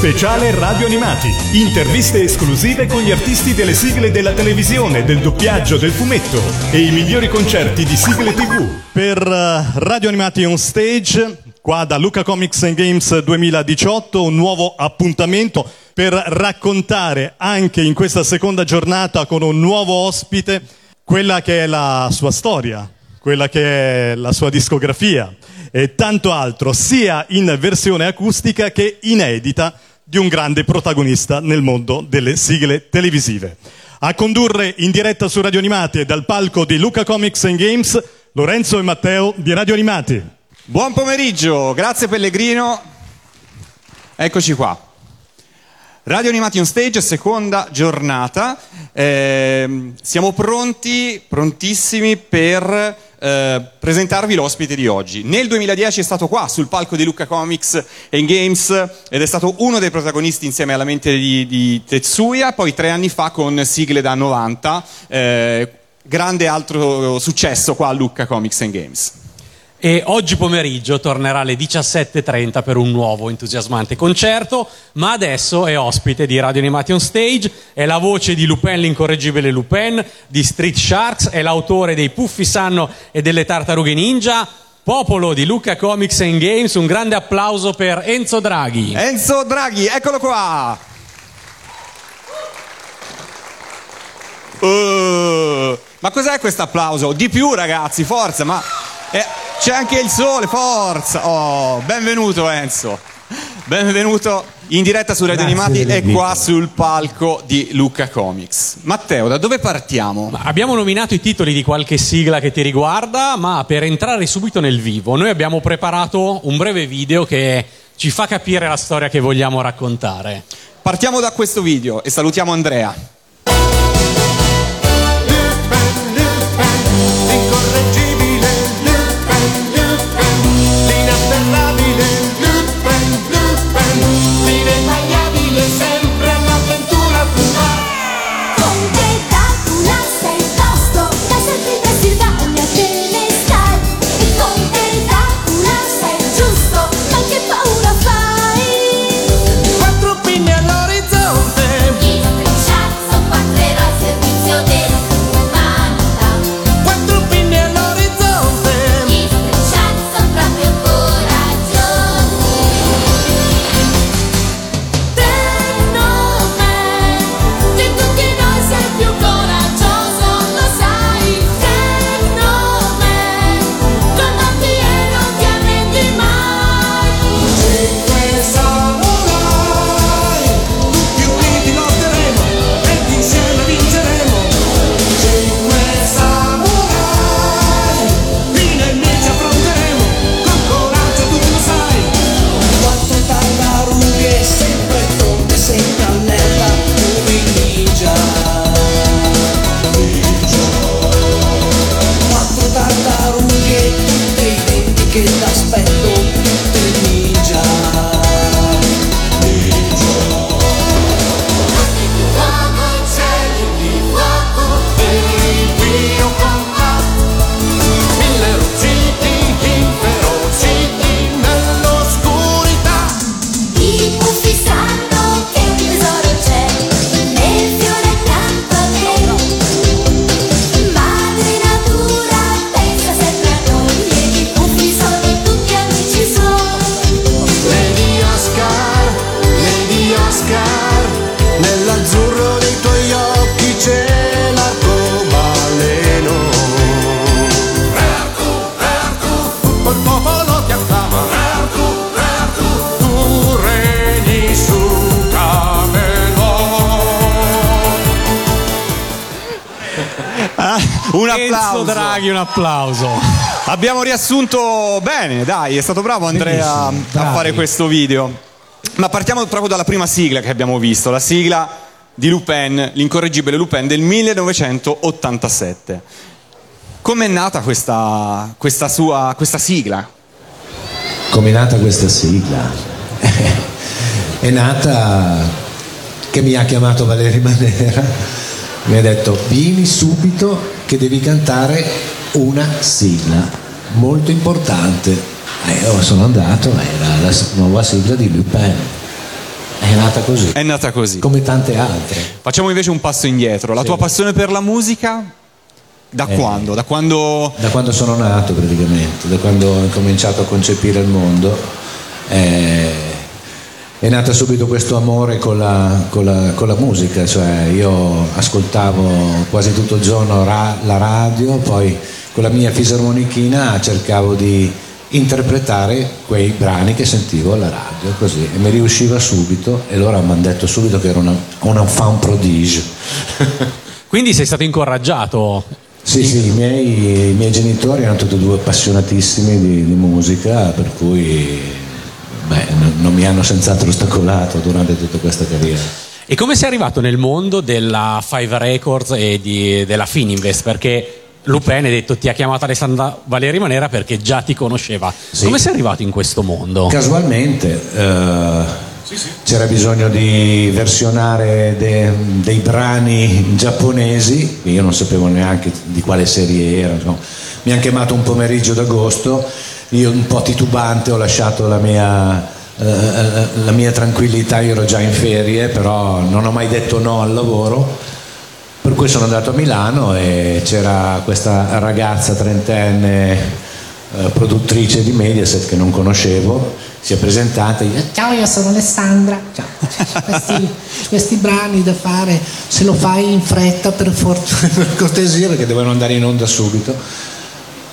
Speciale Radio Animati. Interviste esclusive con gli artisti delle sigle della televisione, del doppiaggio, del fumetto e i migliori concerti di sigle TV. Per eh, Radio Animati on Stage, qua da Luca Comics and Games 2018, un nuovo appuntamento per raccontare anche in questa seconda giornata con un nuovo ospite quella che è la sua storia, quella che è la sua discografia e tanto altro, sia in versione acustica che inedita di un grande protagonista nel mondo delle sigle televisive. A condurre in diretta su Radio Animati dal palco di Luca Comics and Games, Lorenzo e Matteo di Radio Animati. Buon pomeriggio, grazie Pellegrino. Eccoci qua. Radio Animati on Stage, seconda giornata. Eh, siamo pronti, prontissimi per eh, presentarvi l'ospite di oggi. Nel 2010 è stato qua sul palco di Lucca Comics and Games ed è stato uno dei protagonisti insieme alla mente di, di Tetsuya, poi tre anni fa con sigle da 90. Eh, grande altro successo qua a Lucca Comics and Games e oggi pomeriggio tornerà alle 17.30 per un nuovo entusiasmante concerto, ma adesso è ospite di Radio Animation Stage, è la voce di Lupin l'incorreggibile Lupin, di Street Sharks, è l'autore dei Puffi Sanno e delle Tartarughe Ninja, popolo di Luca Comics and Games, un grande applauso per Enzo Draghi. Enzo Draghi, eccolo qua! Uh, ma cos'è questo applauso? Di più ragazzi, forza, ma... C'è anche il sole, forza! Oh, benvenuto Enzo. Benvenuto in diretta su Radio Animati e qua sul palco di Luca Comics. Matteo, da dove partiamo? Abbiamo nominato i titoli di qualche sigla che ti riguarda, ma per entrare subito nel vivo, noi abbiamo preparato un breve video che ci fa capire la storia che vogliamo raccontare. Partiamo da questo video e salutiamo Andrea. Applauso. Abbiamo riassunto bene, dai, è stato bravo Andrea a fare questo video. Ma partiamo proprio dalla prima sigla che abbiamo visto, la sigla di Lupin, l'incorreggibile Lupin del 1987. Com'è nata questa, questa sua questa sigla? Com'è nata questa sigla? è nata che mi ha chiamato Valerio Manera, mi ha detto vieni subito che devi cantare una sigla molto importante. Eh, io sono andato, era la nuova sigla di Lupin. È nata così. È nata così. Come tante altre. Facciamo invece un passo indietro. La Sì. tua passione per la musica? Da Eh. quando? Da quando... Da quando sono nato praticamente, da quando ho cominciato a concepire il mondo, eh, è nata subito questo amore con la, con la- con la musica, cioè io ascoltavo quasi tutto il giorno ra- la radio, poi con la mia fisarmonichina cercavo di interpretare quei brani che sentivo alla radio, così, e mi riusciva subito e loro mi hanno detto subito che ero una, una fan prodige. Quindi sei stato incoraggiato. Sì, sì, i miei, i miei genitori erano tutti e due appassionatissimi di, di musica, per cui beh, non, non mi hanno senz'altro ostacolato durante tutta questa carriera. E come sei arrivato nel mondo della Five Records e di- della Fininvest? Perché Lupin, hai detto, ti ha chiamato Alessandra Valeri Manera perché già ti conosceva. Sì. Come sei arrivato in questo mondo? Casualmente eh, c'era bisogno di versionare de- dei brani giapponesi, io non sapevo neanche di quale serie era, insomma. mi hanno chiamato un pomeriggio d'agosto, io un po' titubante ho lasciato la mia, eh, la mia tranquillità, io ero già in ferie, però non ho mai detto no al lavoro. Cui sono andato a Milano e c'era questa ragazza trentenne eh, produttrice di Mediaset che non conoscevo, si è presentata e dice Ciao, io sono Alessandra. Ciao. Questi, questi brani da fare, se lo fai in fretta per fortuna. per cortesia perché dovevano andare in onda subito.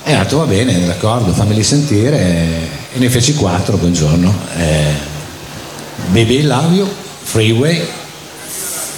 E ho detto va bene, d'accordo, fammeli sentire e ne feci quattro quel giorno. Eh, Baby Love You, Freeway,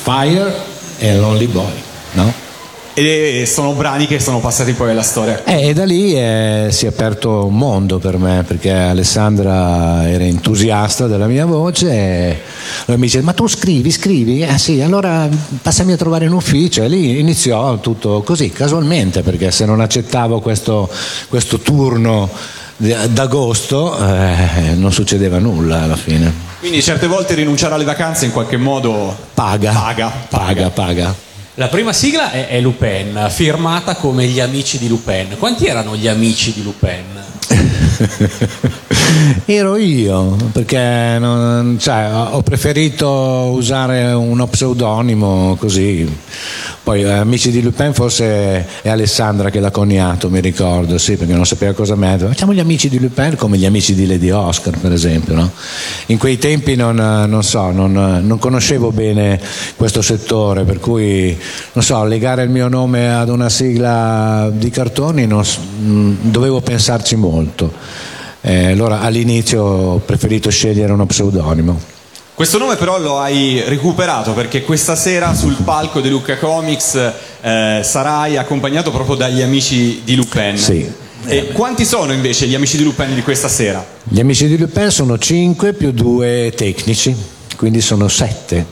Fire e Lonely Boy. No? E sono brani che sono passati poi alla storia. Eh, e da lì eh, si è aperto un mondo per me perché Alessandra era entusiasta della mia voce e allora mi dice ma tu scrivi, scrivi? Ah sì, allora passami a trovare in ufficio e lì iniziò tutto così, casualmente perché se non accettavo questo, questo turno d'agosto eh, non succedeva nulla alla fine. Quindi certe volte rinunciare alle vacanze in qualche modo Paga, Paga, paga, paga. La prima sigla è, è Lupin, firmata come Gli amici di Lupin. Quanti erano gli amici di Lupin? Ero io, perché non- cioè, ho preferito usare uno pseudonimo così. Poi eh, Amici di Lupin forse è Alessandra che l'ha coniato, mi ricordo, sì, perché non sapeva cosa mettere. Facciamo gli amici di Lupin come gli amici di Lady Oscar, per esempio. no? In quei tempi non, eh, non so, non, eh, non conoscevo bene questo settore, per cui non so, legare il mio nome ad una sigla di cartoni non mh, dovevo pensarci molto. Eh, allora all'inizio ho preferito scegliere uno pseudonimo. Questo nome però lo hai recuperato perché questa sera sul palco di Lucca Comics eh, sarai accompagnato proprio dagli amici di Lupin. Sì. E quanti sono invece gli amici di Lupin di questa sera? Gli amici di Lupin sono 5 più 2 tecnici, quindi sono 7.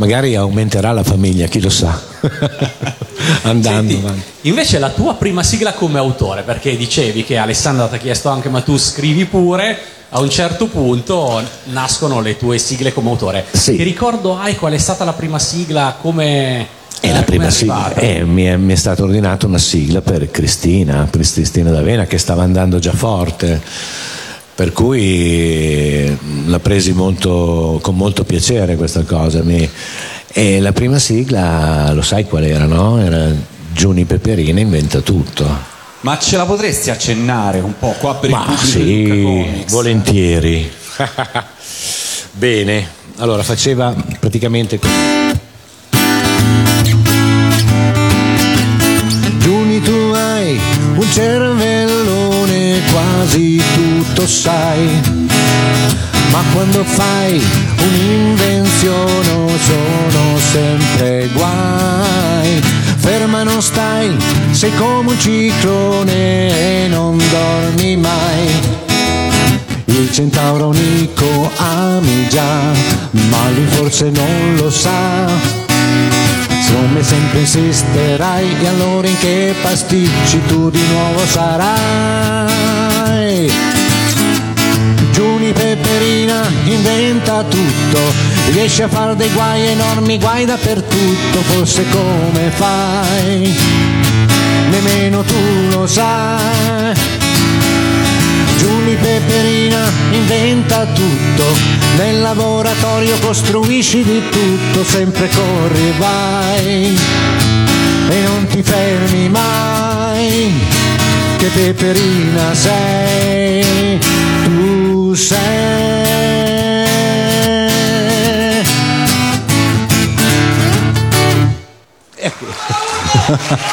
Magari aumenterà la famiglia, chi lo sa. Andando Senti, avanti. invece la tua prima sigla come autore, perché dicevi che Alessandra ti ha chiesto anche ma tu scrivi pure, a un certo punto nascono le tue sigle come autore. Sì. Che ricordo hai qual è stata la prima sigla come... Eh, la come prima è sigla, eh, mi, è, mi è stata ordinata una sigla per Cristina, Cristina D'Avena che stava andando già forte, per cui mm, l'ha presi molto, con molto piacere questa cosa. Mi- e la prima sigla, lo sai qual era, no? Era Giuni Peperina inventa tutto. Ma ce la potresti accennare un po' qua per il Ma Lucca sì, volentieri. Bene, allora faceva praticamente così. Giuni tu hai un cervellone, quasi tutto sai. Ma quando fai un'invenzione sono sempre guai. Ferma non stai, sei come un ciclone e non dormi mai. Il centauro Nico ami già, ma lui forse non lo sa. Mi sempre insisterai, e allora in che pasticci tu di nuovo sarai? Giuni Peperina inventa tutto, riesce a fare dei guai enormi, guai dappertutto, forse come fai? Nemmeno tu lo sai. Giuni Peperina inventa tutto, nel laboratorio costruisci di tutto, sempre corri e vai e non ti fermi mai, che Peperina sei, tu sei.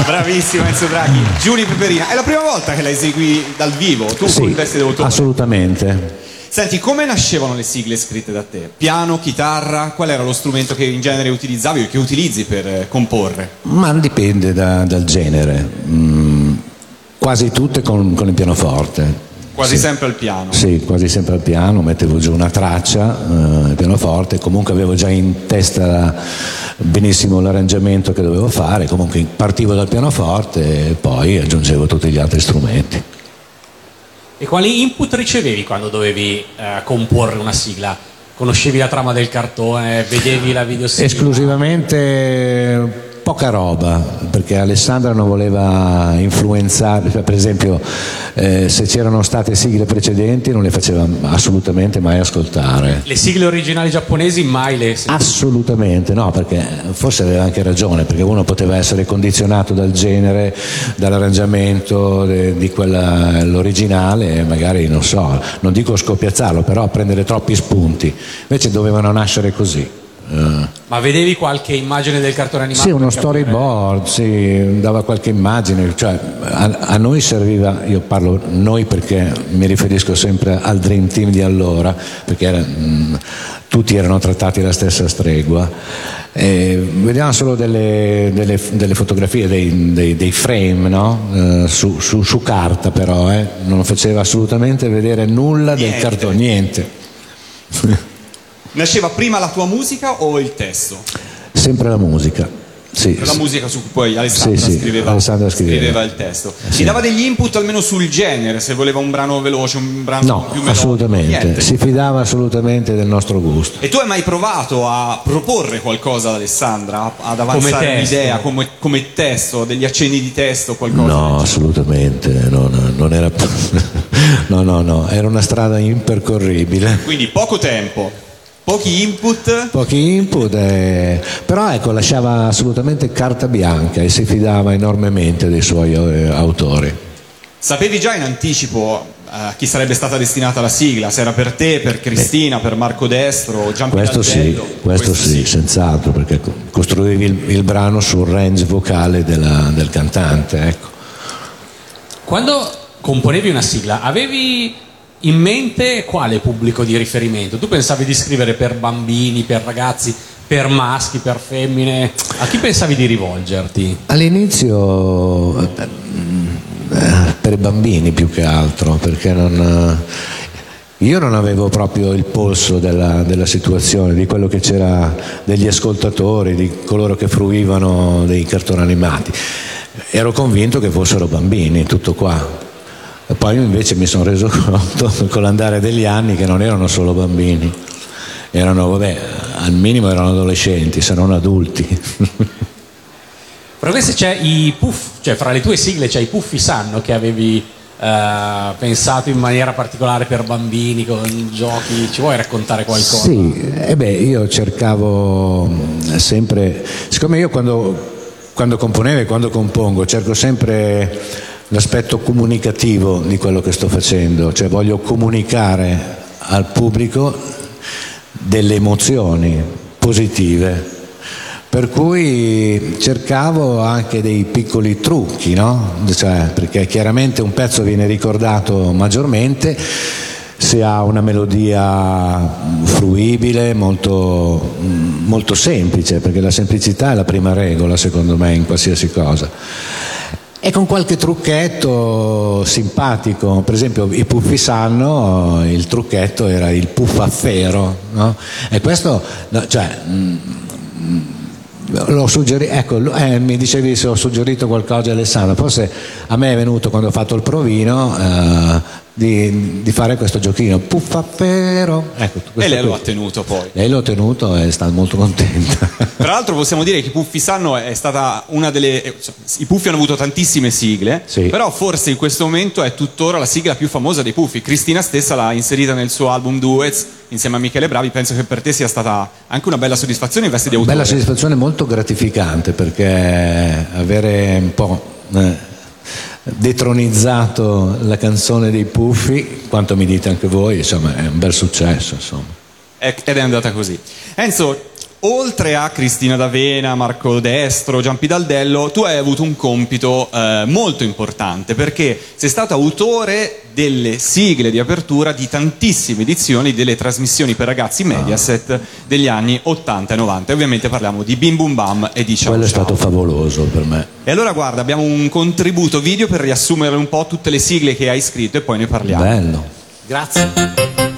Bravissimo Enzo Draghi. Giuni Peperina, è la prima volta che la esegui dal vivo, tu Sì, con veste d'autore. assolutamente. Senti, come nascevano le sigle scritte da te? Piano, chitarra? Qual era lo strumento che in genere utilizzavi o che utilizzi per eh, comporre? Ma dipende da- dal genere. Mm, quasi tutte con, con il pianoforte. Quasi Sì. sempre al piano. Sì, quasi sempre al piano, mettevo giù una traccia, eh, pianoforte, comunque avevo già in testa benissimo l'arrangiamento che dovevo fare, comunque partivo dal pianoforte e poi aggiungevo tutti gli altri strumenti. E quali input ricevevi quando dovevi eh, comporre una sigla? Conoscevi la trama del cartone, vedevi la videosigla? Esclusivamente poca roba, perché Alessandra non voleva influenzare, cioè, per esempio eh, se c'erano state sigle precedenti non le faceva assolutamente mai ascoltare. Le sigle originali giapponesi mai le? Assolutamente no, perché forse aveva anche ragione, perché uno poteva essere condizionato dal genere, dall'arrangiamento de- di quella l'originale magari non so, non dico scoppiazzarlo, però prendere troppi spunti. Invece dovevano nascere così. Eh, Ma vedevi qualche immagine del cartone animato? sì, uno storyboard, sì, dava qualche immagine, cioè, a, a noi serviva, io parlo noi perché mi riferisco sempre al Dream Team di allora, perché era, mh, tutti erano trattati alla stessa stregua. E vediamo solo delle, delle- delle fotografie, dei, dei- dei frame, no? Eh, su, su- su carta però, eh. non faceva assolutamente vedere nulla del Niente. cartone, niente. Nasceva prima la tua musica o il testo? Sempre la musica. Sì, la sì. musica su cui poi Alessandra, Sì, sì, scriveva, Alessandra scriveva. il testo. Sì. Ti dava degli input almeno sul genere, se voleva un brano veloce, un brano No, più melodico? assolutamente, Niente. si fidava assolutamente del nostro gusto. E tu hai mai provato a proporre qualcosa ad Alessandra, ad avanzare un'idea come, come testo, degli accenni di testo, qualcosa? No, assolutamente, non, non era no, no, no, era una strada impercorribile. Quindi poco tempo, pochi input, Pochi input, eh, però ecco, lasciava assolutamente carta bianca e si fidava enormemente dei suoi eh, autori. sapevi già in anticipo a chi sarebbe stata destinata la sigla, se era per te, per Cristina, per Marco Destro, Gian Questo sì, Pirandello? questo, sì, senz'altro, perché co- costruivi il, il brano sul range vocale della- del cantante, ecco. Quando componevi una sigla, avevi in mente quale pubblico di riferimento? Tu pensavi di scrivere per bambini, per ragazzi, per maschi, per femmine? A chi pensavi di rivolgerti? All'inizio eh, per bambini più che altro, perché non, eh, io non avevo proprio il polso della, della situazione, di quello che c'era degli ascoltatori, di coloro che fruivano dei cartoni animati. Ero convinto che fossero bambini, tutto qua. E poi invece mi sono reso conto con l'andare degli anni che non erano solo bambini, erano, vabbè, al minimo erano adolescenti, se non adulti. Però queste c'è i puff, cioè fra le tue sigle c'è i puffi sanno che avevi eh, pensato in maniera particolare per bambini, con giochi, ci vuoi raccontare qualcosa? Sì, e beh, io cercavo mh, sempre, siccome io quando, quando componevo e quando compongo cerco sempre l'aspetto comunicativo di quello che sto facendo, cioè voglio comunicare al pubblico delle emozioni positive. Per cui cercavo anche dei piccoli trucchi, no? Cioè, perché chiaramente un pezzo viene ricordato maggiormente se ha una melodia fruibile, molto, molto semplice, perché la semplicità è la prima regola secondo me in qualsiasi cosa. E con qualche trucchetto simpatico, per esempio i puffi sanno, il trucchetto era il puffaffero, no? E questo, cioè, mm, L'ho suggerito, ecco, lo- eh, mi dicevi se ho suggerito qualcosa Alessandro, forse a me è venuto quando ho fatto il provino, eh, di, di fare questo giochino. Puffaffero. Ecco, E lei lo ha tenuto poi. Lei l'ho tenuto e sta molto contenta. Tra l'altro possiamo dire che i Puffi Sanno è stata una delle... eh, cioè, I Puffi hanno avuto tantissime sigle, Sì. però forse in questo momento è tuttora la sigla più famosa dei Puffi. Cristina stessa l'ha inserita nel suo album Duets insieme a Michele Bravi, penso che per te sia stata anche una bella soddisfazione in veste di autore. Bella soddisfazione molto gratificante perché avere un po' eh, detronizzato la canzone dei Puffi, quanto mi dite anche voi, insomma è un bel successo. Insomma. Ed è andata così. Enzo, oltre a Cristina D'Avena, Marco Destro, Giampi Daldello, tu hai avuto un compito eh, molto importante perché sei stato autore delle sigle di apertura di tantissime edizioni delle trasmissioni per ragazzi Mediaset degli anni 80 e 90. E ovviamente parliamo di Bim Bum Bam e di Ciao Quello è Ciao. stato favoloso per me. E allora guarda, abbiamo un contributo video per riassumere un po' tutte le sigle che hai scritto e poi ne parliamo. Bello. Grazie.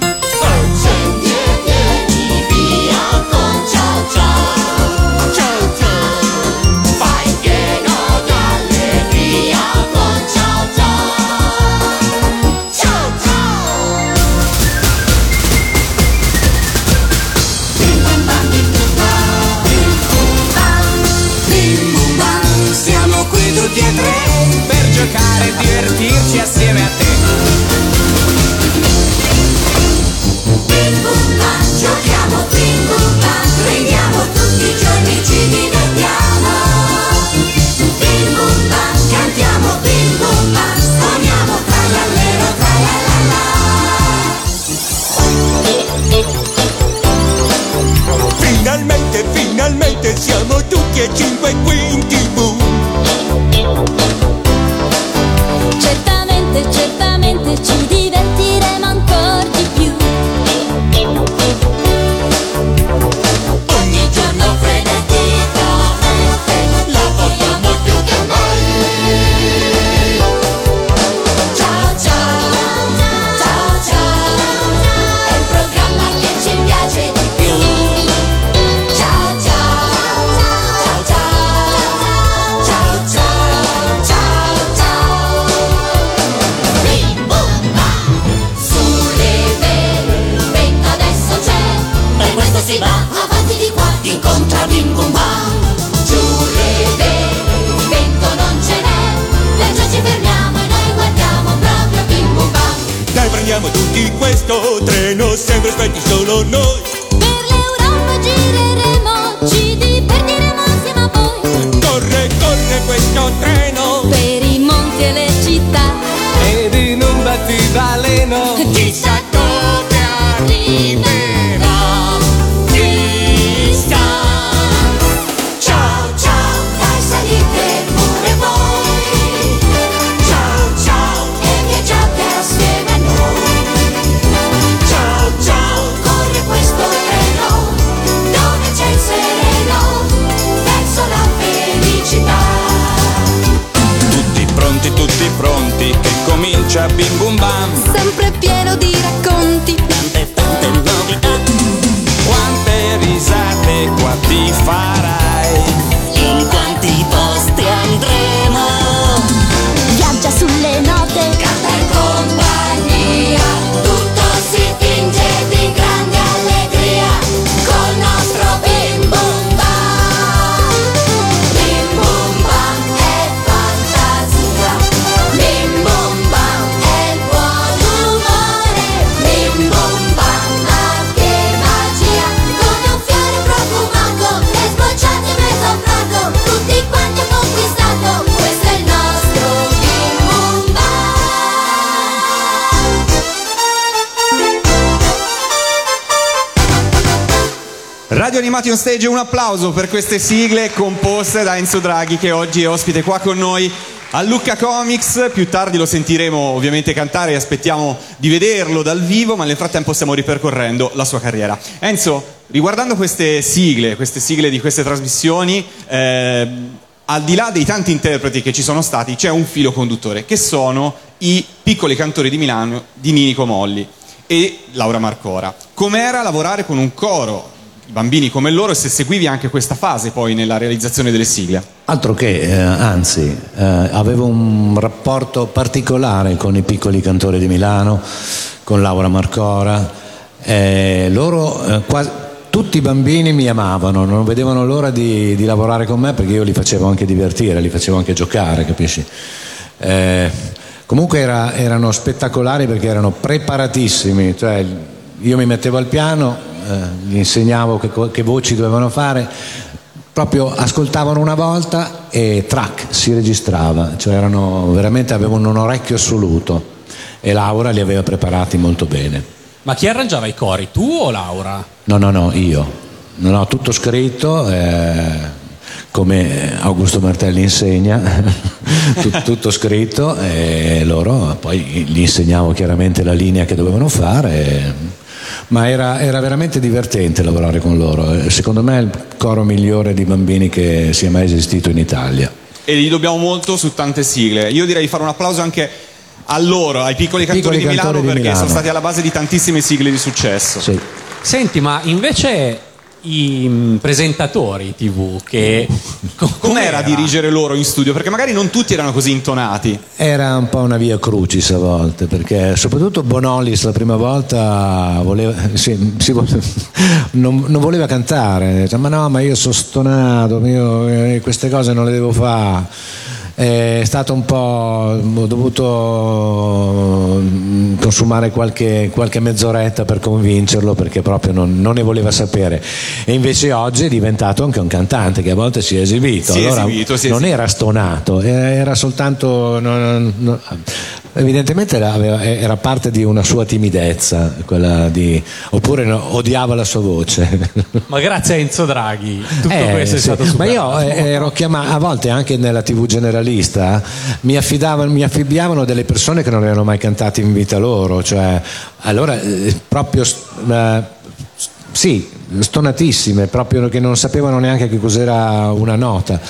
Sempre aspetti solo noi. Per l'Europa gireremo, ci divertiremo assieme a voi. Corre, corre questo treno. Per i monti e le città, Ed in un battibaleno chissà bim bum bam. sempre pieno di racconti. Tante, tante novità. Quante risate qua ti farai. Animati on Stage, un applauso per queste sigle composte da Enzo Draghi che oggi è ospite qua con noi a Lucca Comics. Più tardi lo sentiremo ovviamente cantare e aspettiamo di vederlo dal vivo, ma nel frattempo stiamo ripercorrendo la sua carriera. Enzo, riguardando queste sigle, queste sigle di queste trasmissioni, ehm, al di là dei tanti interpreti che ci sono stati, c'è un filo conduttore, che sono i piccoli cantori di Milano di Ninico Molli e Laura Marcora. Com'era lavorare con un coro bambini come loro e se seguivi anche questa fase poi nella realizzazione delle sigle. Altro che, eh, anzi, eh, avevo un rapporto particolare con i piccoli cantori di Milano, con Laura Marcora. eh, loro, quasi, tutti i bambini mi amavano, non vedevano l'ora di, di lavorare con me perché io li facevo anche divertire, li facevo anche giocare, capisci? Eh, comunque era- erano spettacolari perché erano preparatissimi, cioè io mi mettevo al piano, gli insegnavo che, che voci dovevano fare, proprio ascoltavano una volta e track si registrava, cioè erano veramente avevano un orecchio assoluto e Laura li aveva preparati molto bene. Ma chi arrangiava i cori, tu o Laura? No, no, no, io. Non ho tutto scritto, eh, come Augusto Martelli insegna, tut- tutto scritto e loro poi gli insegnavo chiaramente la linea che dovevano fare. Ma era, era veramente divertente lavorare con loro. Eh, Secondo me è il coro migliore di bambini che sia mai esistito in Italia. E gli dobbiamo molto su tante sigle. Io direi di fare un applauso anche a loro, ai piccoli cantori, Piccoli di, Milano, cantori di perché Milano. sono stati alla base di tantissime sigle di successo. Sì. Senti, ma invece i mm, presentatori TV che... co- Com'era dirigere loro in studio? Perché magari non tutti erano così intonati. Era un po' una via crucis a volte, perché soprattutto Bonolis la prima volta voleva, sì, si vo- non, non voleva cantare, Dice, ma no, ma io sono stonato, io, eh, queste cose non le devo fare. È stato un po'. ho dovuto mm, consumare qualche, qualche mezz'oretta per convincerlo perché proprio non, non ne voleva sapere. E invece oggi è diventato anche un cantante che a volte si è esibito. Si è Allora, esibito, si non esibito. era stonato, era soltanto. non- non- evidentemente era, aveva- era parte di una sua timidezza, quella di, oppure no, odiava la sua voce. Ma grazie a Enzo Draghi tutto Eh, questo è sì. stato Ma superato. io eh, ero chiamato, a volte anche nella TV generalista, mi, affidavano, mi affibbiavano delle persone che non avevano mai cantato in vita loro, cioè, allora eh, proprio. eh, sì, stonatissime, proprio che non sapevano neanche che cos'era una nota.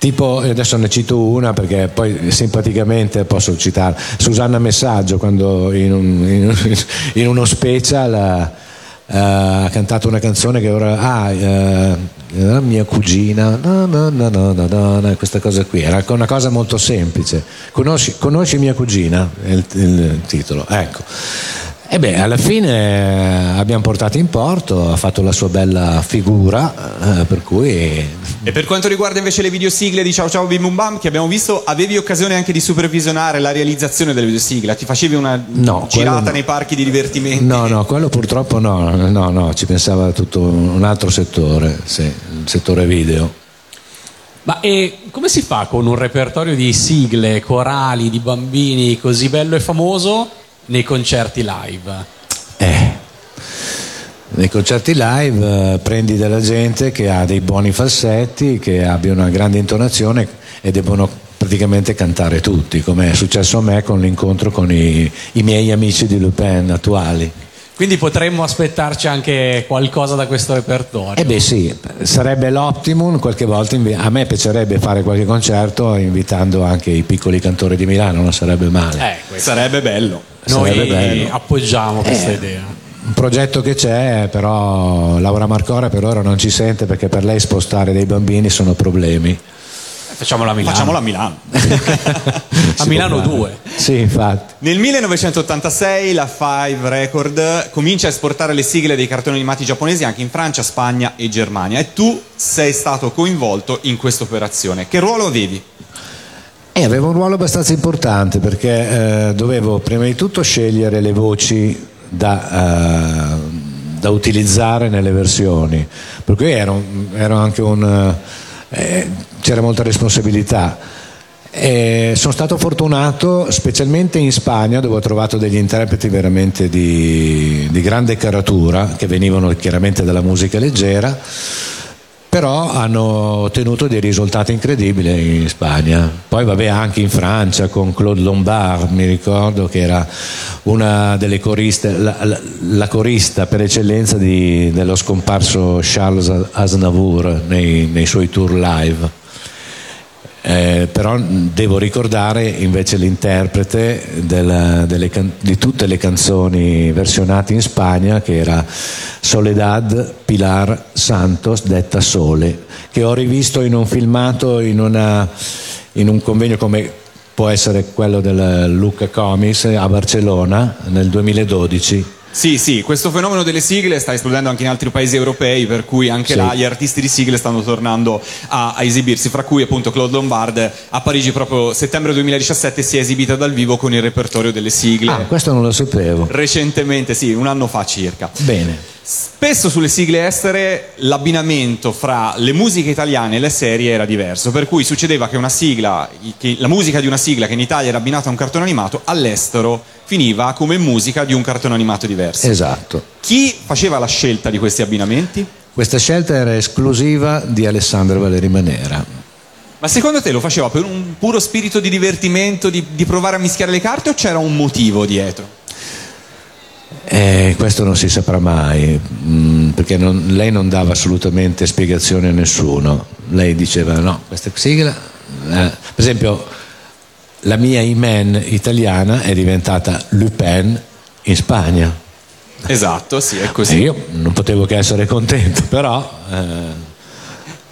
Tipo, adesso ne cito una perché poi simpaticamente posso citare Susanna Messaggio quando in, un- in in uno special eh, ha cantato una canzone che ora ah eh, mia cugina no, no, no, no, no, no, no, questa cosa qui. Era una cosa molto semplice. Conosci, conosci mia cugina? È il, il titolo. Ecco e beh, alla fine eh, abbiamo portato in porto, ha fatto la sua bella figura, eh, per cui E per quanto riguarda invece le videosigle di Ciao Ciao Bim Bum Bam, che abbiamo visto, avevi occasione anche di supervisionare la realizzazione delle videosigle? Ti facevi una No, girata no. nei parchi di divertimento? no, no, quello purtroppo no, no, no, ci pensava tutto un altro settore, sì, il settore video. Ma e come si fa con un repertorio di sigle, corali, di bambini così bello e famoso nei concerti live? Eh, nei concerti live eh, prendi della gente che ha dei buoni falsetti, che abbia una grande intonazione e debbono praticamente cantare tutti, come è successo a me con l'incontro con i, i miei amici di Lupin attuali. Quindi potremmo aspettarci anche qualcosa da questo repertorio. Eh beh sì, sarebbe l'optimum, qualche volta invi- a me piacerebbe fare qualche concerto invitando anche i piccoli cantori di Milano, non sarebbe male. Eh. Sarebbe bello. Noi sarebbe bello. appoggiamo questa Eh. idea. Un progetto che c'è, però Laura Marcora per ora non ci sente perché per lei spostare dei bambini sono problemi. Facciamola a Milano. Facciamola a Milano. a Milano 2. Sì, infatti. Nel 1986 la Five Record comincia a esportare le sigle dei cartoni animati giapponesi anche in Francia, Spagna e Germania e tu sei stato coinvolto in questa operazione. Che ruolo avevi? E avevo un ruolo abbastanza importante perché eh, dovevo prima di tutto scegliere le voci da, eh, da utilizzare nelle versioni, per cui ero, ero anche un... eh, c'era molta responsabilità. E sono stato fortunato specialmente in Spagna dove ho trovato degli interpreti veramente di, di grande caratura che venivano chiaramente dalla musica leggera però hanno ottenuto dei risultati incredibili in Spagna. Poi vabbè anche in Francia con Claude Lombard, mi ricordo che era una delle coriste, la, la- la corista per eccellenza di- dello scomparso Charles Aznavour nei, nei suoi tour live. Eh, però devo ricordare invece l'interprete della- can- di tutte le canzoni versionate in Spagna che era Soledad Pilar Santos detta Sole che ho rivisto in un filmato in, una- in un convegno come può essere quello del Luca Comics a Barcellona nel 2012 Sì, sì, questo fenomeno delle sigle sta esplodendo anche in altri paesi europei, per cui anche Sì. là gli artisti di sigle stanno tornando a, a esibirsi, fra cui appunto Claude Lombard a Parigi proprio settembre 2017 si è esibita dal vivo con il repertorio delle sigle. ah questo non lo sapevo Recentemente, sì, un anno fa circa. bene Spesso sulle sigle estere l'abbinamento fra le musiche italiane e le serie era diverso, per cui succedeva che una sigla, che la musica di una sigla che in Italia era abbinata a un cartone animato, all'estero finiva come musica di un cartone animato diverso. esatto Chi faceva la scelta di questi abbinamenti? Questa scelta era esclusiva di Alessandro Valeri Manera. Ma secondo te lo faceva per un puro spirito di divertimento, di, di provare a mischiare le carte o c'era un motivo dietro? Eh, questo non si saprà mai, mm, perché non- lei non dava assolutamente spiegazioni a nessuno. Lei diceva no, questa sigla... eh, per esempio, la mia Iman italiana è diventata Lupin in Spagna. Esatto, sì, è E così. io non potevo che essere contento, però... eh,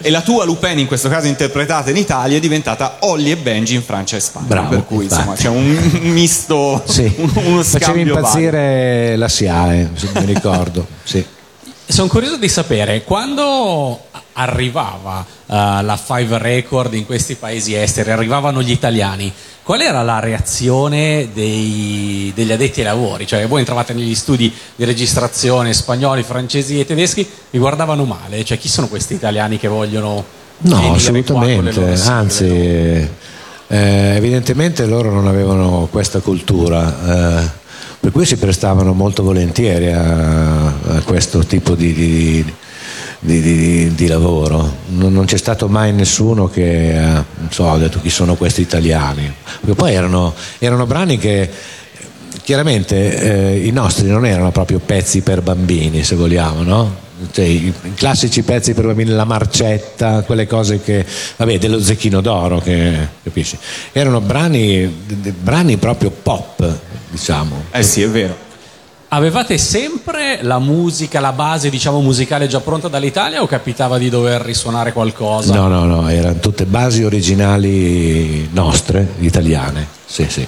E la tua Lupin, in questo caso interpretata in Italia, è diventata Holly e Benji in Francia e Spagna. Bravo, per cui insomma infatti. c'è un misto, sì, un- uno facevi scambio vario. impazzire la SIAE, se mi ricordo. Sì. Sono curioso di sapere, quando arrivava eh, la Five Record in questi paesi esteri, arrivavano gli italiani, qual era la reazione dei- degli addetti ai lavori? Cioè voi entravate negli studi di registrazione spagnoli, francesi e tedeschi, vi guardavano male? Cioè chi sono questi italiani che vogliono No, assolutamente, anzi, eh, evidentemente loro non avevano questa cultura, eh, per cui si prestavano molto volentieri a, a questo tipo di, di- di- di- lavoro. Non, non c'è stato mai nessuno che eh, so, ha detto chi sono questi italiani, perché poi erano, erano brani che chiaramente eh, i nostri non erano proprio pezzi per bambini, se vogliamo, no? Cioè, i, classici pezzi per bambini, la marcetta, quelle cose che, vabbè, dello zecchino d'oro, che, capisci? Erano brani, brani proprio pop, diciamo. Eh sì, è vero. Avevate sempre la musica, la base diciamo musicale già pronta dall'Italia o capitava di dover risuonare qualcosa? No, no, no, erano tutte basi originali nostre, italiane. Sì, sì.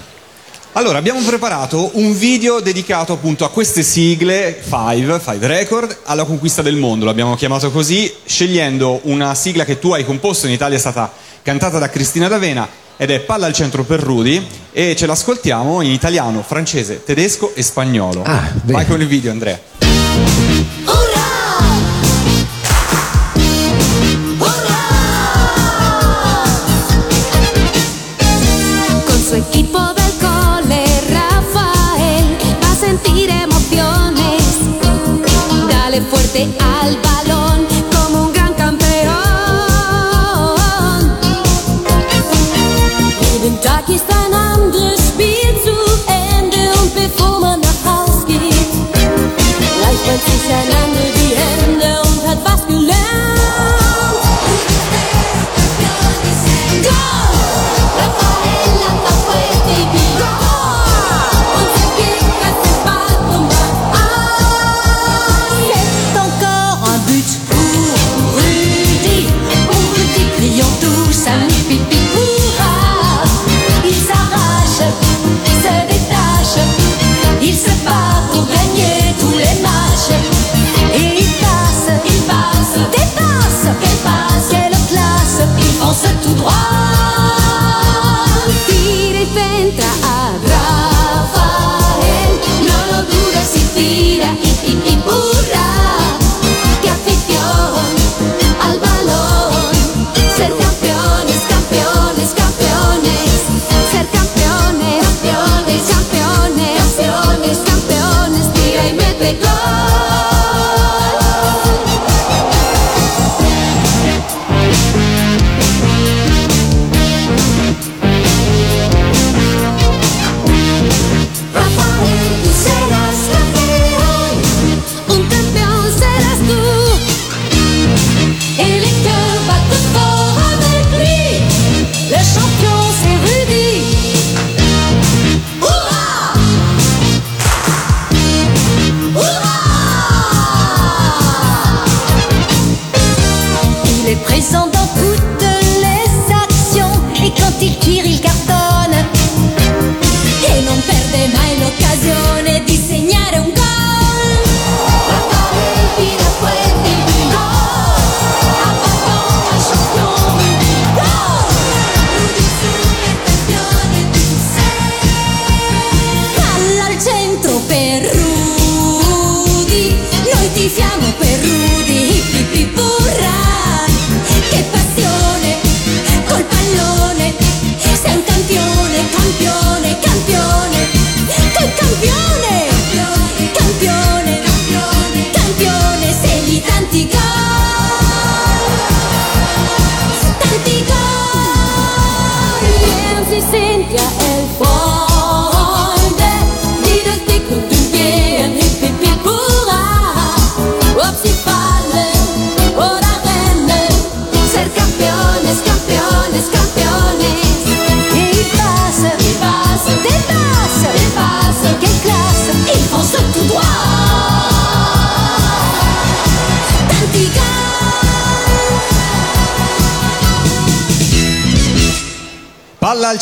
Allora, abbiamo preparato un video dedicato appunto a queste sigle, Five, Five Record, alla conquista del mondo, l'abbiamo chiamato così, scegliendo una sigla che tu hai composto, in Italia è stata cantata da Cristina D'Avena, ed è Palla al centro per Rudy, e ce l'ascoltiamo in italiano, francese, tedesco e spagnolo. Ah. Vai con il video, Andrea.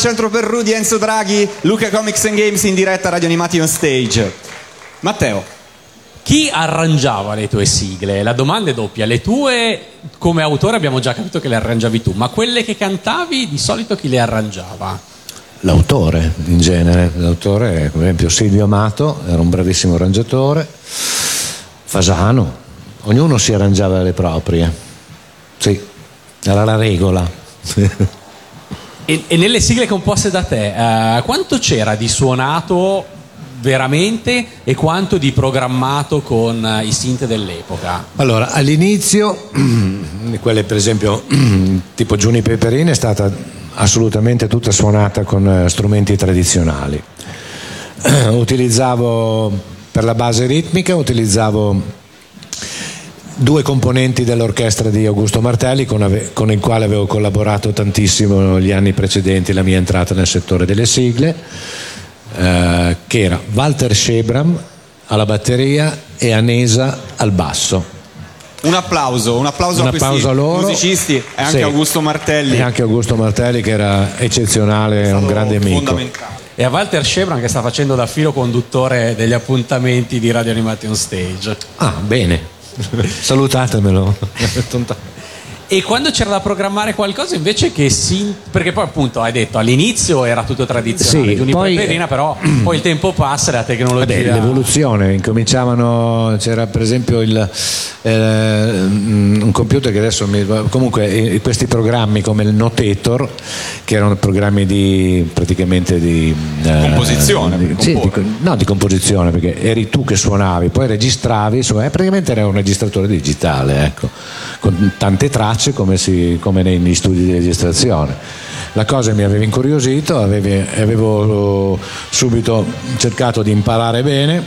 Centro per Rudy, Enzo Draghi, Luca Comics and Games in diretta Radio Animati on Stage. Matteo. Chi arrangiava le tue sigle? La domanda è doppia. Le tue, come autore, abbiamo già capito che le arrangiavi tu, ma quelle che cantavi, di solito chi le arrangiava? L'autore in genere, l'autore, per esempio Silvio Amato era un bravissimo arrangiatore, Fasano, ognuno si arrangiava le proprie, sì, era la regola. E, e nelle sigle composte da te, eh, quanto c'era di suonato veramente e quanto di programmato con eh, i synth dell'epoca? Allora, all'inizio, quelle per esempio tipo Giuni Peperini è stata assolutamente tutta suonata con eh, strumenti tradizionali. utilizzavo per la base ritmica, utilizzavo due componenti dell'orchestra di Augusto Martelli con, ave- con il quale avevo collaborato tantissimo gli anni precedenti la mia entrata nel settore delle sigle, eh, che era Walter Shebram alla batteria e Anesa al basso. Un applauso, un applauso Un a questi applauso a loro. musicisti e anche Sì. Augusto Martelli. E anche Augusto Martelli che era eccezionale, un grande amico. E a Walter Shebran che sta facendo da filo conduttore degli appuntamenti di Radio Animati on Stage. Ah, bene. Salutatemelo. E quando c'era da programmare qualcosa invece che si... perché poi appunto hai detto all'inizio era tutto tradizionale, Sì, poi- Peperina, però poi il tempo passa e la tecnologia... Vabbè, l'evoluzione, incominciavano, c'era per esempio il, eh, un computer che adesso mi, comunque eh, questi programmi come il Notator, che erano programmi di praticamente di eh, Composizione, di- sì, di, no, di composizione, perché eri tu che suonavi, poi registravi, insomma, eh, praticamente era un registratore digitale, ecco, con tante tracce come, si- come negli studi di registrazione. La cosa mi aveva incuriosito, avevi- avevo subito cercato di imparare bene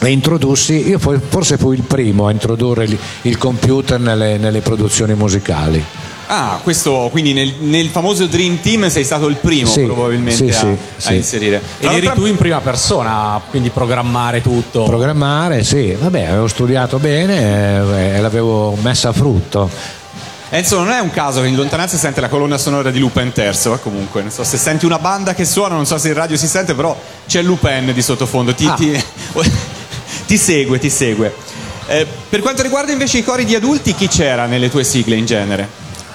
e introdussi, io fo- forse fui il primo a introdurre il, computer nelle, nelle produzioni musicali. Ah, questo quindi nel, nel famoso Dream Team sei stato il primo Sì, probabilmente sì, a, sì, a sì. inserire. Tra Ed eri tu in prima persona, quindi programmare tutto. Programmare, sì, vabbè, avevo studiato bene eh, e l'avevo messa a frutto. Enzo, non è un caso che in lontananza si sente la colonna sonora di Lupin terzo, eh, comunque. Non so se senti una banda che suona, non so se in radio si sente, però c'è Lupin di sottofondo. Ti, Ah. ti- ti segue, ti segue. Eh, per quanto riguarda invece i cori di adulti, chi c'era nelle tue sigle in genere?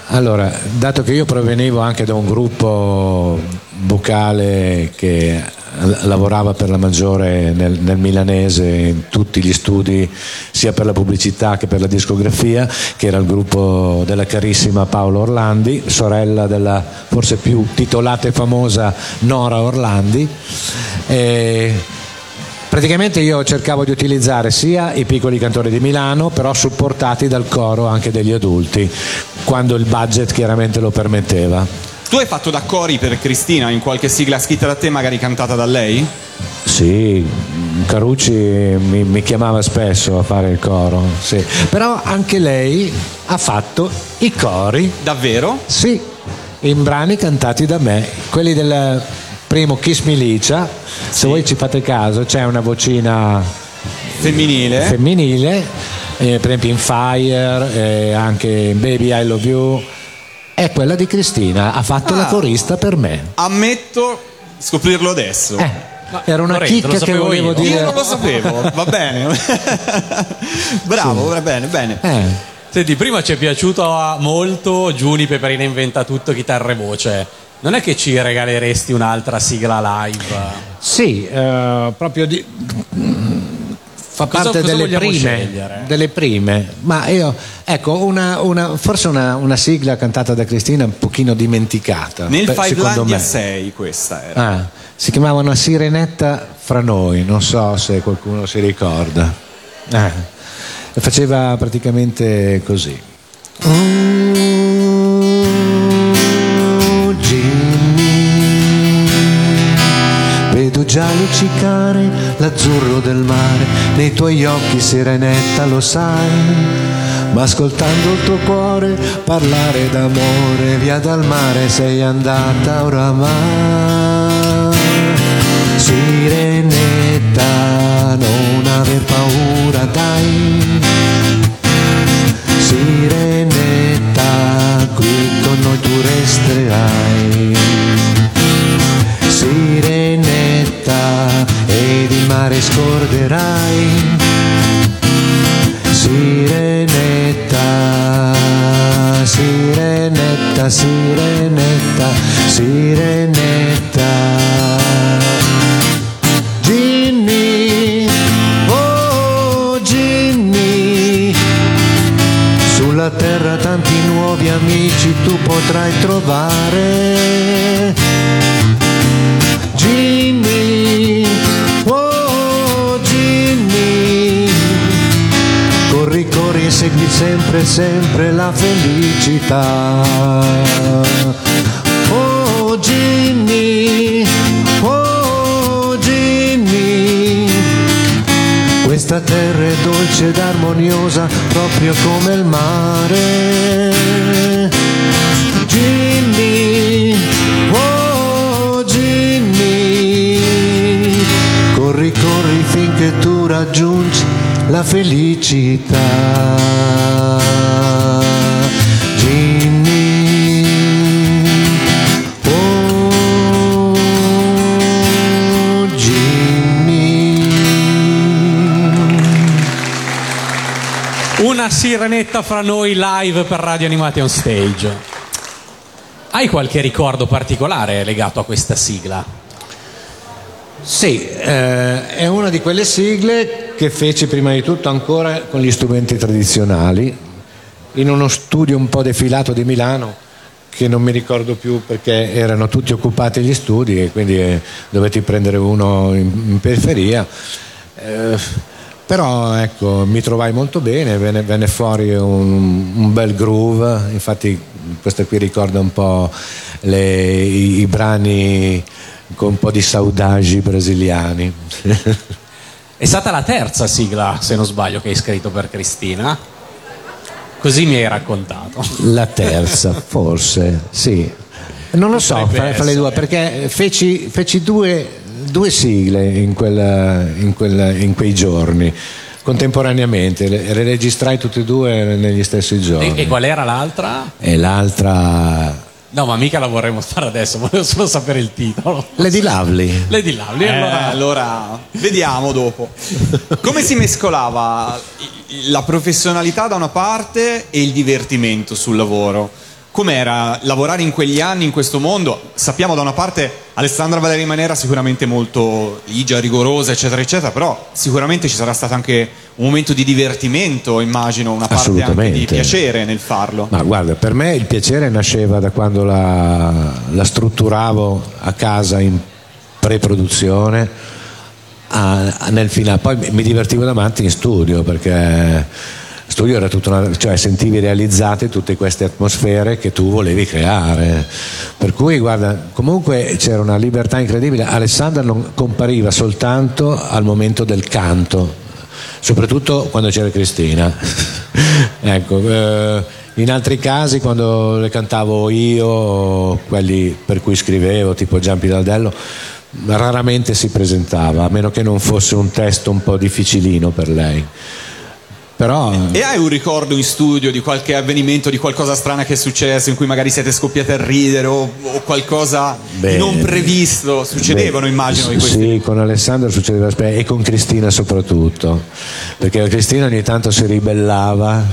Allora, dato che io provenivo anche da un gruppo vocale che lavorava per la maggiore nel, nel milanese in tutti gli studi sia per la pubblicità che per la discografia che era il gruppo della carissima Paola Orlandi sorella della forse più titolata e famosa Nora Orlandi e Praticamente io cercavo di utilizzare sia i piccoli cantori di Milano, però supportati dal coro anche degli adulti, quando il budget chiaramente lo permetteva. Tu hai fatto da cori per Cristina in qualche sigla scritta da te, magari cantata da lei? Sì, Carucci mi, mi chiamava spesso a fare il coro, sì. però anche lei ha fatto i cori, Davvero? sì, in brani cantati da me, quelli del primo Kiss Milicia, se voi ci fate caso c'è una vocina Femminile? femminile eh, per esempio in Fire, e anche in Baby I Love You, è quella di Cristina, ha fatto la Ah. corista per me. Ammetto scoprirlo adesso. Eh, era una Lorenzo, lo chicca che sapevo volevo io. dire. Io non lo sapevo, va bene. Bravo, va bene, bene. Eh, Senti, prima ci è piaciuto molto Giuni Peperina inventa tutto, chitarra e voce. Non è che ci regaleresti un'altra sigla live? sì, eh, proprio di, fa Cosa- parte cosa delle prime, delle prime. Ma io, ecco, una, una- forse una, una sigla cantata da Cristina un pochino dimenticata. Nel Beh, secondo me. 6 questa era. Ah, si chiamava una sirenetta fra noi, non so se qualcuno si ricorda. Ah, faceva praticamente così. Oh, già luccicare l'azzurro del mare nei tuoi occhi, sirenetta, lo sai. Ma ascoltando il tuo cuore parlare d'amore, via dal mare sei andata oramai. Sirenetta, non aver paura, dai. Sirenetta, qui con noi tu resterai. Sirenetta, ed il mare scorderai. Sirenetta, sirenetta, sirenetta, sirenetta. Ginny, oh Ginny, sulla terra tanti nuovi amici tu potrai trovare. Ginny, oh Ginny, corri, corri e segui sempre, sempre la felicità. Oh Ginny, oh Ginny, questa terra è dolce ed armoniosa proprio come il mare. Finché tu raggiungi la felicità. Ginny, oh Ginny. Una sirenetta fra noi live per Radio Animati on Stage. Hai qualche ricordo particolare legato a questa sigla? Sì, eh, è una di quelle sigle che feci prima di tutto ancora con gli strumenti tradizionali, in uno studio un po' defilato di Milano, che non mi ricordo più perché erano tutti occupati gli studi e quindi eh, dovetti prendere uno in, in periferia. Eh, però ecco, mi trovai molto bene, venne, venne fuori un, un bel groove, infatti questo qui ricorda un po' le- i, i brani con un po' di saudagi brasiliani. È stata la terza sigla, se non sbaglio, che hai scritto per Cristina. Così mi hai raccontato. La terza, forse, sì. Non lo so, fra, fra le due, perché feci, feci due, due sigle in, quella- in quella- in quei giorni, contemporaneamente, le, registrai tutte e due negli stessi giorni. e qual era l'altra? E l'altra, No, ma mica la vorremmo fare adesso, volevo solo sapere il titolo. Lady Lovely. Lady Lovely. Eh, allora- allora, vediamo dopo. Come si mescolava la professionalità da una parte e il divertimento sul lavoro? Com'era lavorare in quegli anni in questo mondo? Sappiamo da una parte Alessandra Valeri Manera sicuramente molto ligia, rigorosa, eccetera, eccetera, però sicuramente ci sarà stato anche un momento di divertimento, immagino, una parte anche di piacere nel farlo. Ma guarda, per me il piacere nasceva da quando la, la strutturavo a casa in pre-produzione a- a- nel finale. Poi mi- mi divertivo davanti in studio perché studio era tutta una, cioè sentivi realizzate tutte queste atmosfere che tu volevi creare. Per cui guarda, comunque c'era una libertà incredibile. Alessandra non compariva soltanto al momento del canto, soprattutto quando c'era Cristina. ecco, eh, in altri casi quando le cantavo io, quelli per cui scrivevo, tipo Giampi Daldello, raramente si presentava, a meno che non fosse un testo un po' difficilino per lei. Però E hai un ricordo in studio di qualche avvenimento, di qualcosa strana che è successo, in cui magari siete scoppiati a ridere o, o qualcosa Beh, non previsto? Succedevano, Beh, immagino, di questi. Sì, con Alessandro succedeva e con Cristina soprattutto, perché Cristina ogni tanto si ribellava.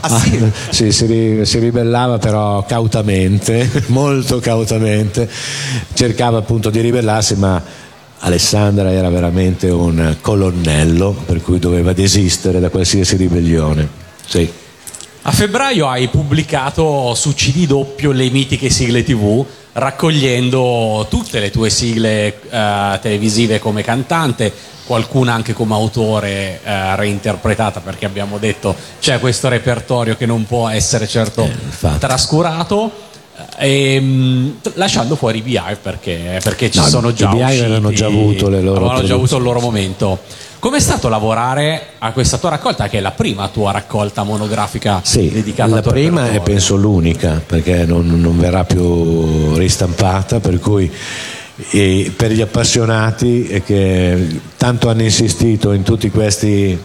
Ah, sì? Sì, si, ri- si ribellava però cautamente, molto cautamente, cercava appunto di ribellarsi, ma Alessandra era veramente un colonnello, per cui doveva desistere da qualsiasi ribellione. Sì. A febbraio hai pubblicato su CD doppio le mitiche sigle TV, raccogliendo tutte le tue sigle eh, televisive come cantante, qualcuna anche come autore eh, reinterpretata, perché abbiamo detto c'è questo repertorio che non può essere certo infatti. trascurato. Eh, ehm, lasciando fuori i Beehive perché, perché ci No, sono già Beehive usciti, avevano già avuto le loro avevano già avuto il loro momento. Com'è stato lavorare a questa tua raccolta, che è la prima tua raccolta monografica Sì, dedicata la prima e repertorio? penso l'unica perché non, non verrà più ristampata, per cui e per gli appassionati e che tanto hanno insistito in tutti questi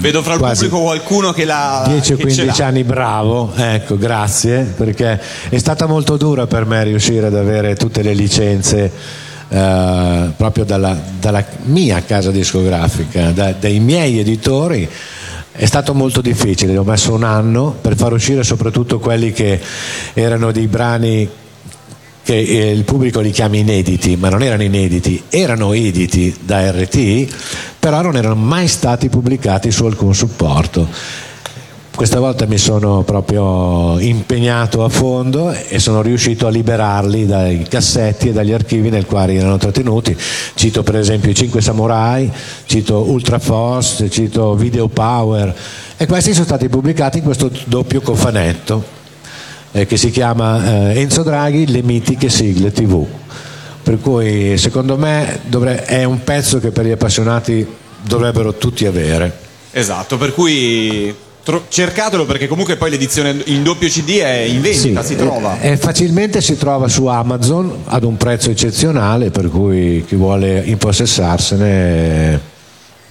Vedo fra il quasi pubblico qualcuno che l'ha. 10 o che ce 15 l'ha. anni bravo, ecco, grazie, perché è stata molto dura per me riuscire ad avere tutte le licenze eh, proprio dalla, dalla mia casa discografica, da- dai miei editori. È stato molto difficile, ho messo un anno per far uscire soprattutto quelli che erano dei brani che eh, il pubblico li chiama inediti, ma non erano inediti, erano editi da RT, però non erano mai stati pubblicati su alcun supporto. Questa volta mi sono proprio impegnato a fondo e sono riuscito a liberarli dai cassetti e dagli archivi nel quali erano trattenuti. Cito per esempio i 5 Samurai, cito Ultra Force, cito Video Power e questi sono stati pubblicati in questo doppio cofanetto eh, che si chiama eh, Enzo Draghi, le mitiche sigle TV. Per cui secondo me dovre- è un pezzo che per gli appassionati dovrebbero tutti avere. Esatto, per cui tro- cercatelo perché comunque poi l'edizione in doppio CD è in vendita, Sì, si trova. eh, eh, facilmente si trova su Amazon ad un prezzo eccezionale, per cui chi vuole impossessarsene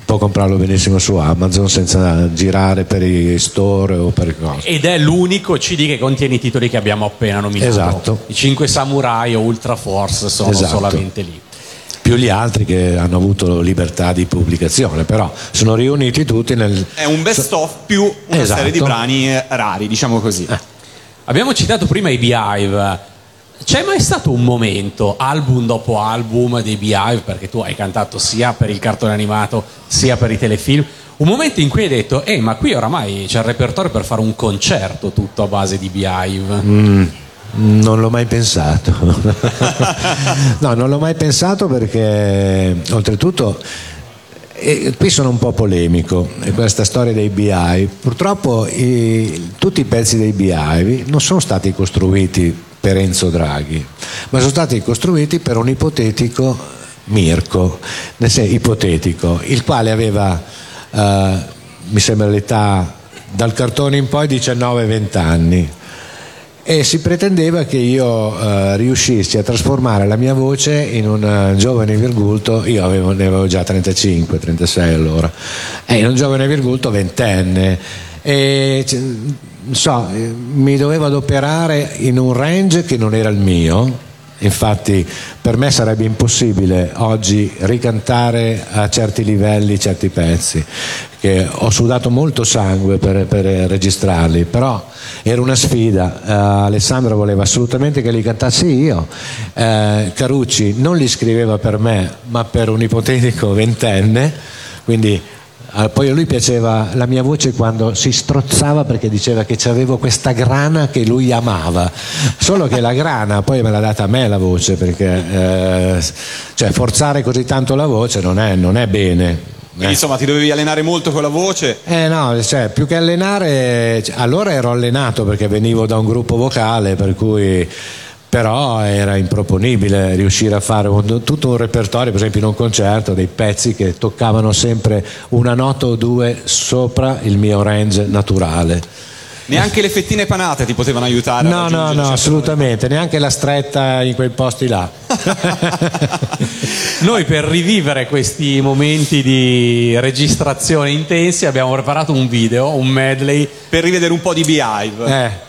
può comprarlo benissimo su Amazon senza girare per i store o per cose. Ed è l'unico CD che contiene i titoli che abbiamo appena nominato. Esatto. I 5 Samurai o Ultra Force sono Esatto. solamente lì. Più gli altri che hanno avuto libertà di pubblicazione, però sono riuniti tutti nel... È un best of più una Esatto. serie di brani eh, rari, diciamo così. Abbiamo citato prima i Beehive. C'è mai stato un momento, album dopo album dei Beehive, perché tu hai cantato sia per il cartone animato sia per i telefilm, un momento in cui hai detto, eh ma qui oramai c'è il repertorio per fare un concerto tutto a base di Beehive. Mm, non l'ho mai pensato. no, non l'ho mai pensato perché oltretutto e qui sono un po' polemico, e questa storia dei BI. Purtroppo i- tutti i pezzi dei BI non sono stati costruiti per Enzo Draghi, ma sono stati costruiti per un ipotetico Mirko, nel senso ipotetico, il quale aveva, eh, mi sembra l'età dal cartone in poi 19-20 anni e si pretendeva che io eh, riuscissi a trasformare la mia voce in un eh, giovane virgulto, io avevo, ne avevo già 35, 36 allora, e in un giovane virgulto ventenne. E, c- non so, eh, mi dovevo adoperare in un range che non era il mio, Infatti per me sarebbe impossibile oggi ricantare a certi livelli certi pezzi, che ho sudato molto sangue per, per registrarli, però era una sfida, Eh, Alessandro voleva assolutamente che li cantassi io, Eh, Carucci non li scriveva per me ma per un ipotetico ventenne, quindi Ah, poi a lui piaceva la mia voce quando si strozzava perché diceva che avevo questa grana che lui amava. Solo che la grana poi me l'ha data a me la voce perché eh, cioè, forzare così tanto la voce non è, non è bene. Quindi insomma ti dovevi allenare molto con la voce. Eh no, cioè, più che allenare, cioè, allora ero allenato perché venivo da un gruppo vocale, per cui però era improponibile riuscire a fare un- tutto un repertorio, per esempio in un concerto, dei pezzi che toccavano sempre una nota o due sopra il mio range naturale. Neanche le fettine panate ti potevano aiutare. a No, no, no, assolutamente, neanche la stretta in quei posti là. Noi per rivivere questi momenti di registrazione intensi abbiamo preparato un video, un medley. Per rivedere un po' di Beehive. Eh.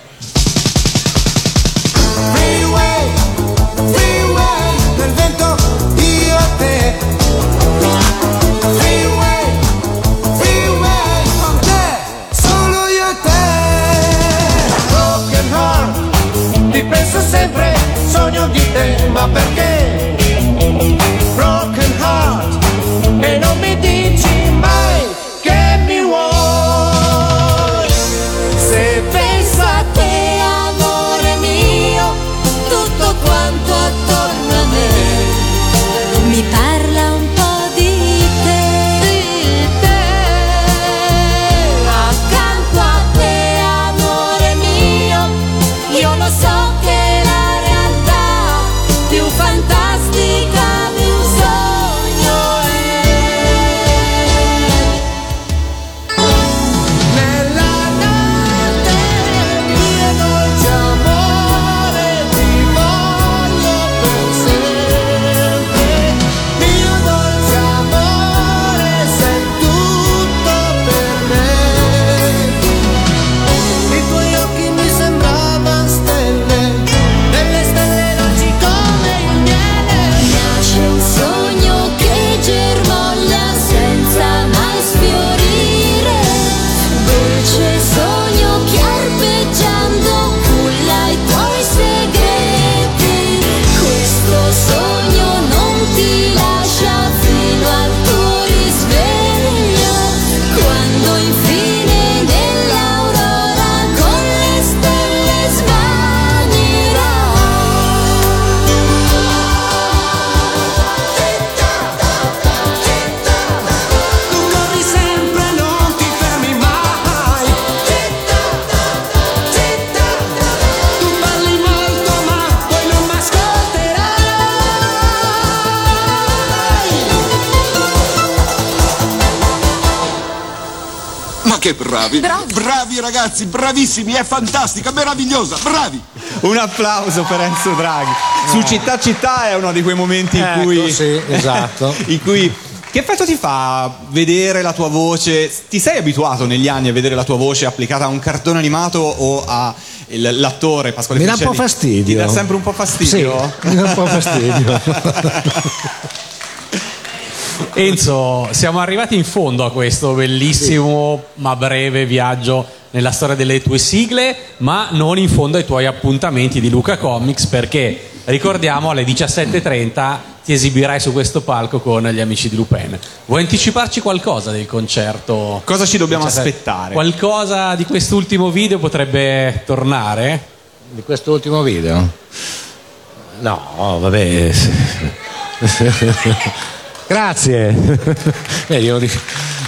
Di te, ma perché? Che bravi! Bravi ragazzi, bravissimi, è fantastica, meravigliosa, bravi! Un applauso per Enzo Draghi. Su Città Città è uno di quei momenti in Ecco, cui. sì, esatto. in cui. Che effetto ti fa vedere la tua voce? Ti sei abituato negli anni a vedere la tua voce applicata a un cartone animato o a il- l'attore Pasquale Mi dà un po' fastidio. Ti dà sempre un po' fastidio? Sì, mi dà un po' fastidio. Enzo, siamo arrivati in fondo a questo bellissimo ma breve viaggio nella storia delle tue sigle, ma non in fondo ai tuoi appuntamenti di Luca Comics perché ricordiamo alle 17.30 ti esibirai su questo palco con gli amici di Lupin. Vuoi anticiparci qualcosa del concerto? Cosa ci dobbiamo 17? aspettare? Qualcosa di quest'ultimo video potrebbe tornare? Di quest'ultimo video? No, vabbè. Grazie. Di-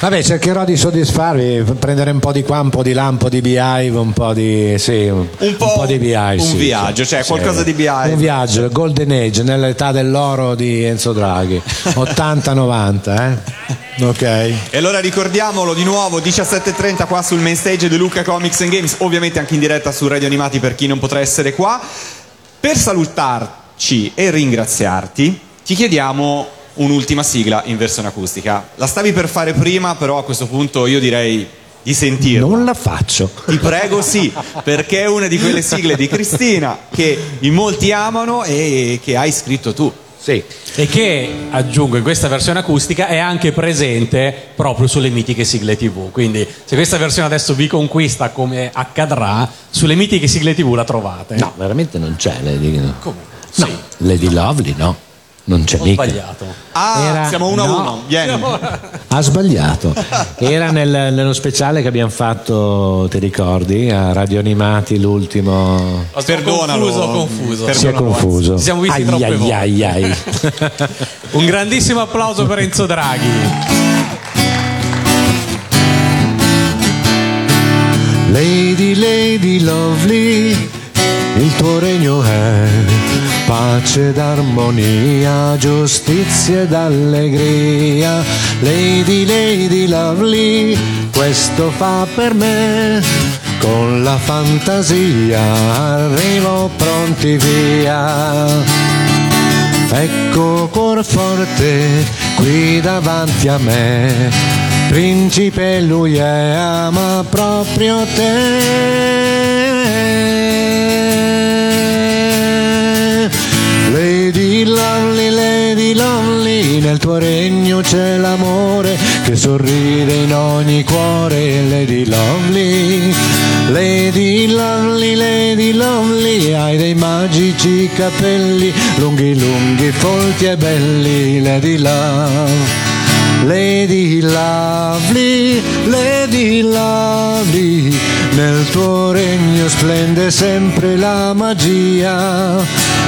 Vabbè, cercherò di soddisfarvi, prendere un po' di qua, un po' di là, un po' di Beehive, un po' di. Sì, un, po' di Beehive. un sì, viaggio, sì, cioè sì. qualcosa di Beehive. Un viaggio, il Golden Age, nell'età dell'oro di Enzo Draghi. 80-90, eh? Ok. E allora ricordiamolo di nuovo, 17.30 qua sul main stage di Luca Comics and Games, ovviamente anche in diretta su Radio Animati per chi non potrà essere qua. Per salutarci e ringraziarti, ti chiediamo un'ultima sigla in versione acustica. La stavi per fare prima, però a questo punto io direi di sentirla. Non la faccio. Ti prego sì, perché è una di quelle sigle di Cristina che in molti amano e che hai scritto tu. Sì. E che, aggiungo, in questa versione acustica è anche presente proprio sulle mitiche sigle TV. Quindi, se questa versione adesso vi conquista come accadrà, sulle mitiche sigle TV la trovate. No, veramente non c'è Lady no. Come? No, Lady Lovely no. Non c'è Ho mica. sbagliato. Ah, Era- siamo uno a no. uno. Vieni. Ha sbagliato. Era nel- nello speciale che abbiamo fatto, ti ricordi? A Radio Animati l'ultimo. Perdonalo. confuso, confuso. Si è confuso. Ci siamo visti Ai, troppe ai, volte. ai, ai. Un grandissimo applauso per Enzo Draghi. Lady, lady lovely, il tuo regno è pace ed armonia, giustizia ed allegria. Lady, lady lovely, questo fa per me con la fantasia arrivo pronti via. Ecco cuor forte qui davanti a me, principe lui è, ama proprio te. Lady Lovely, Lady Lovely, nel tuo regno c'è l'amore che sorride in ogni cuore, Lady Lovely. Lady Lovely, Lady Lovely, hai dei magici capelli, lunghi lunghi, folti e belli, Lady Love. Lady Lovely, Lady Lovely, nel tuo regno splende sempre la magia.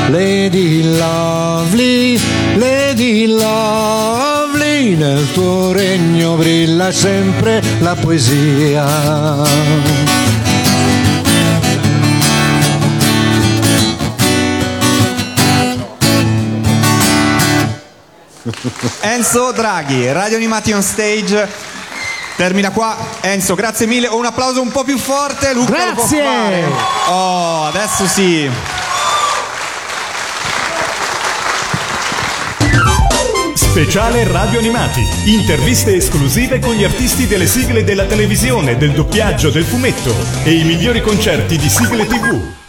Lady Lovely, Lady Lovely, nel tuo regno brilla sempre la poesia. Enzo Draghi, Radio Animati on Stage. Termina qua. Enzo, grazie mille. Un applauso un po' più forte. Luca lo può Grazie. fare. Oh, adesso sì. Speciale Radio Animati. Interviste esclusive con gli artisti delle sigle della televisione, del doppiaggio, del fumetto e i migliori concerti di sigle TV.